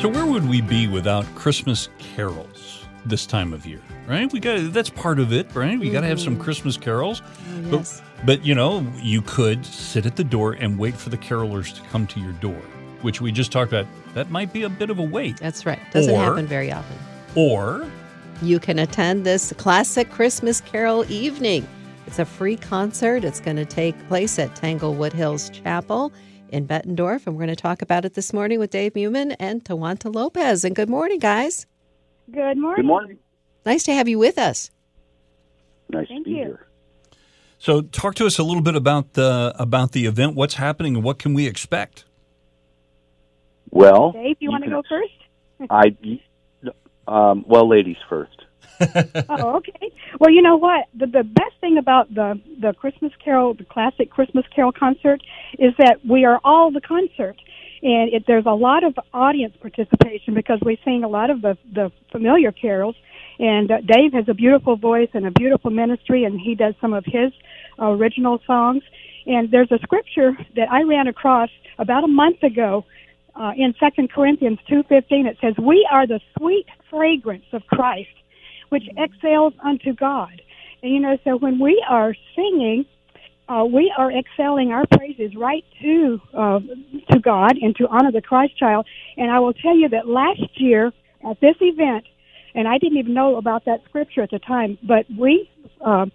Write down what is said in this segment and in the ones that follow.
So where would we be without Christmas carols this time of year? Right? We got that's part of it, right? We got to have some mm-hmm. Christmas carols. Mm, yes. But, but you know, you could sit at the door and wait for the carolers to come to your door, which we just talked about. That might be a bit of a wait. That's right. Doesn't Or- happen very often. Or You can attend this classic Christmas Carol evening. It's a free concert. It's going to take place at Tanglewood Hills Chapel in Bettendorf. And we're going to talk about it this morning with Dave Meumann and Tewanta Lopez. And good morning, guys. Good morning. Good morning. Nice to have you with us. Nice Thank to be you. here. so talk to us a little bit about the about the event, what's happening and what can we expect? Well, Dave, you want to go first? I, um, well, ladies first. Oh, okay. Well, you know what? The, the best thing about the the Christmas Carol, the classic Christmas Carol concert, is that we are all the concert, and it, there's a lot of audience participation because we sing a lot of the the familiar carols. And uh, Dave has a beautiful voice and a beautiful ministry, and he does some of his uh, original songs. And there's a scripture that I ran across about a month ago uh, in Second Corinthians two fifteen. It says, "We are the sweet fragrance of Christ." Which exhales unto God. And you know, so when we are singing, uh, we are excelling our praises right to uh, to God and to honor the Christ child. And I will tell you that last year at this event, and I didn't even know about that scripture at the time, but we, um,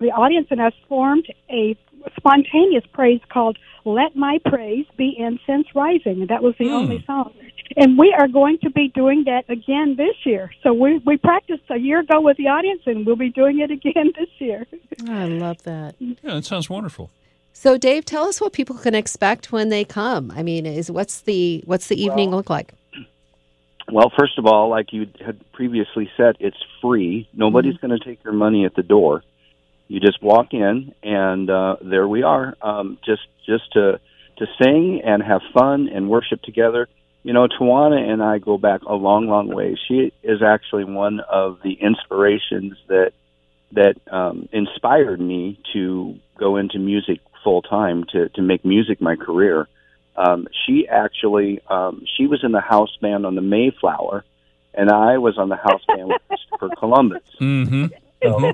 the audience and us, formed a spontaneous praise called "Let My Praise Be Incense Rising," and that was the Hmm. only song. And we are going to be doing that again this year. So we we practiced a year ago with the audience, and we'll be doing it again this year. I love that. Yeah, that sounds wonderful. So, Dave, tell us what people can expect when they come. I mean, is what's the what's the evening look like? Well, first of all, like you had previously said, it's free. Nobody's going to take your money at the door. You just walk in, and uh, there we are. Um, just just to to sing and have fun and worship together. You know, Tawana and I go back a long, long way. She is actually one of the inspirations that that um, inspired me to go into music full time to to make music my career. Um, she actually um, she was in the house band on the Mayflower, and I was on the house band with Christopher Columbus. Mm-hmm. So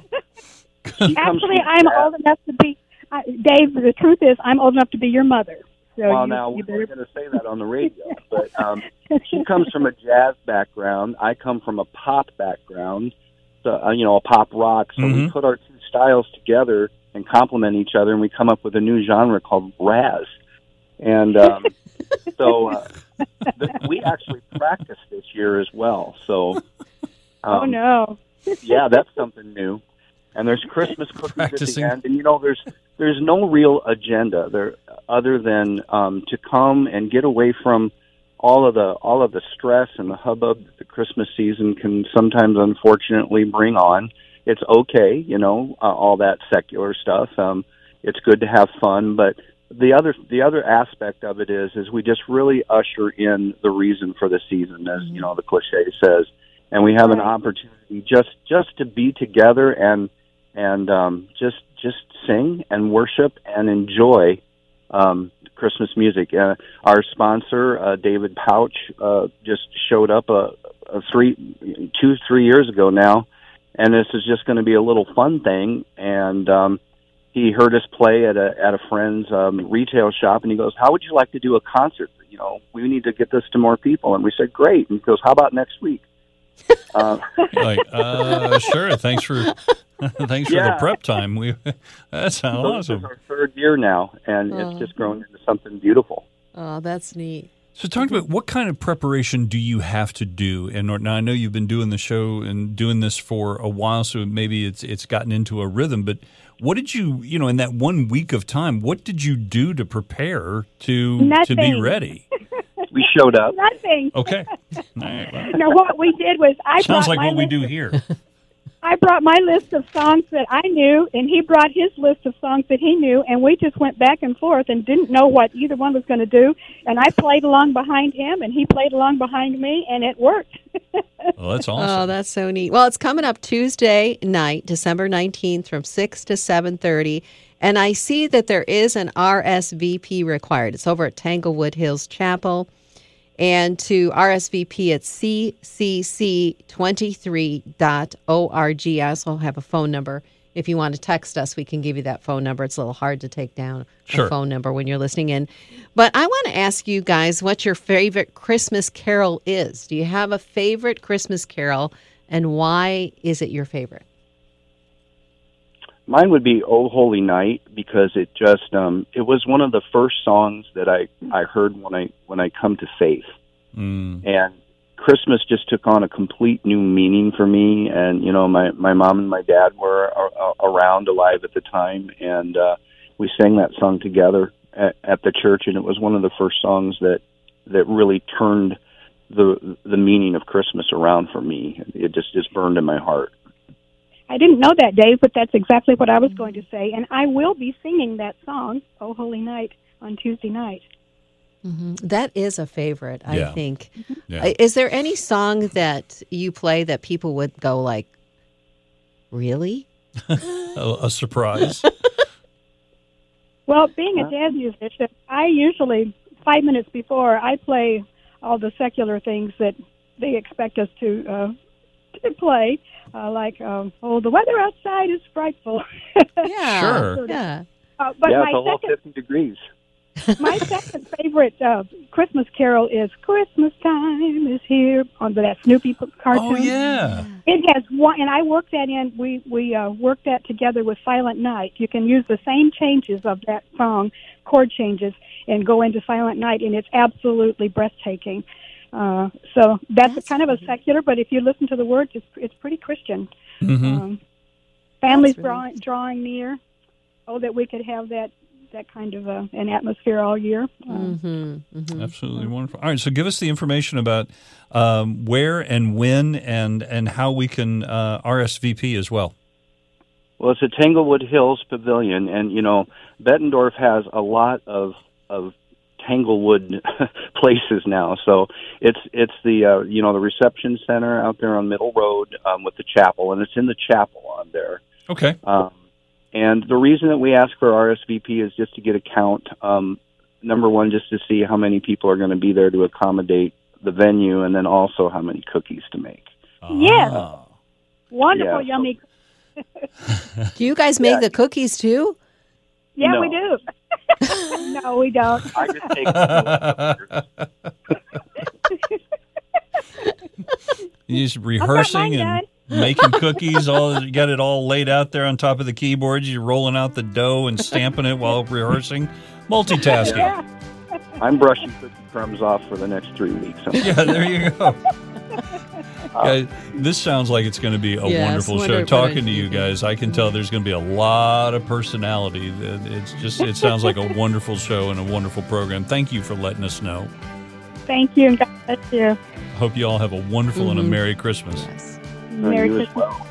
Actually, I'm jazz. old enough to be uh, Dave. The truth is, I'm old enough to be your mother. So Well, you, now you we're better. going to say that on the radio, but um, she comes from a jazz background. I come from a pop background, so uh, you know, a pop rock. So we Mhm. put our two styles together and complement each other, and we come up with a new genre called Raz. And um, so uh, th- we actually practiced this year as well. So, um, oh no. yeah, that's something new. And there's Christmas cookies Practicing. at the end, and you know, there's there's no real agenda there other than um, to come and get away from all of the all of the stress and the hubbub that the Christmas season can sometimes, unfortunately, bring on. It's okay, you know, uh, all that secular stuff. Um, it's good to have fun, but the other the other aspect of it is is we just really usher in the reason for the season, as you know the cliche says, and we have an opportunity just just to be together and and um, just just sing and worship and enjoy um, Christmas music. Uh, our sponsor, uh, David Pouch, uh, just showed up a, a three, two, three years ago now, and this is just going to be a little fun thing. And um, he heard us play at a at a friend's um, retail shop, and he goes, "How would you like to do a concert? You know, we need to get this to more people." And we said, "Great." And he goes, "How about next week?" uh, Like, uh, sure. Thanks for thanks for the prep time. We that sounds so this is awesome. our third year now, and Oh. it's just grown into something beautiful. Oh, that's neat. So, talk about what kind of preparation do you have to do? And now I know you've been doing the show and doing this for a while, so maybe it's it's gotten into a rhythm. But what did you, you know, in that one week of time, what did you do to prepare to to be ready? We showed up. Nothing. Okay, All right, well, No, what we did was I sounds like my what we do here. I brought my list of songs that I knew, and he brought his list of songs that he knew, and we just went back and forth and didn't know what either one was going to do. And I played along behind him, and he played along behind me, and it worked. Well, oh, that's Oh, awesome. that's so neat. Well, it's coming up Tuesday night, December 19th from 6 to 7:30, and I see that there is an RSVP required. It's over at Tanglewood Hills Chapel. And to RSVP at ccc23.org. I also have a phone number. If you want to text us, we can give you that phone number. It's a little hard to take down Sure. a phone number when you're listening in. But I want to ask you guys what your favorite Christmas carol is. Do you have a favorite Christmas carol and why is it your favorite? Mine would be "Oh Holy Night" because it just um, it was one of the first songs that I I heard when I when I come to faith, Mm. and Christmas just took on a complete new meaning for me. And you know, my my mom and my dad were uh, around alive at the time, and uh, we sang that song together at, at the church, and it was one of the first songs that that really turned the the meaning of Christmas around for me. It just just burned in my heart. I didn't know that, Dave, but that's exactly what I was going to say. And I will be singing that song, "Oh Holy Night," on Tuesday night. hmm That is a favorite, I Yeah. think. Yeah. Uh, Is there any song that you play that people would go like, really? a, a surprise. Well, being a jazz musician, I usually five minutes before I play all the secular things that they expect us to uh, to play, uh, like um, "Oh, the weather outside is frightful." Yeah. Sure. Yeah. uh, but yeah, my it's a low second fifty degrees. my second favorite uh, Christmas carol is "Christmas Time is Here" on that Snoopy p- cartoon. oh yeah. It has one, and I worked that in. We we uh, worked that together with Silent Night. You can use the same changes of that song, chord changes, and go into Silent Night, and it's absolutely breathtaking. Uh, so that's, That's kind of a secular, but if you listen to the words, it's it's pretty Christian. hmm Um, families really drawing drawing near. Oh, that we could have that that kind of uh, an atmosphere all year. Um, Mm-hmm. hmm Absolutely wonderful. All right, so give us the information about um, where and when and and how we can uh, RSVP as well. Well, it's at Tanglewood Hills Pavilion, and you know, Bettendorf has a lot of of Tanglewood places now. So it's it's the uh, you know the reception center out there on Middle Road um, with the chapel, and it's in the chapel on there. Okay. Um, and the reason that we ask for RSVP is just to get a count. Um, number one, just to see how many people are going to be there to accommodate the venue, and then also how many cookies to make. Yes. Ah. wonderful, Yeah, so- yummy. Do you guys make Yeah. the cookies too? Yeah, No. we do. no, we don't. I just take. You're just rehearsing mine and making cookies. All you got it all laid out there on top of the keyboard. You're rolling out the dough and stamping it while rehearsing. Multitasking. Yeah. I'm brushing cookie crumbs off for the next three weeks. Yeah, there you go. Guys, this sounds like it's going to be a Yes, wonderful show. Talking wonder- to you guys, I can tell there's going to be a lot of personality. It's just, it sounds like a wonderful show and a wonderful program. Thank you for letting us know. Thank you, and God bless you. Hope you all have a wonderful and a Mhm. Merry Christmas. Yes. Merry Christmas. well.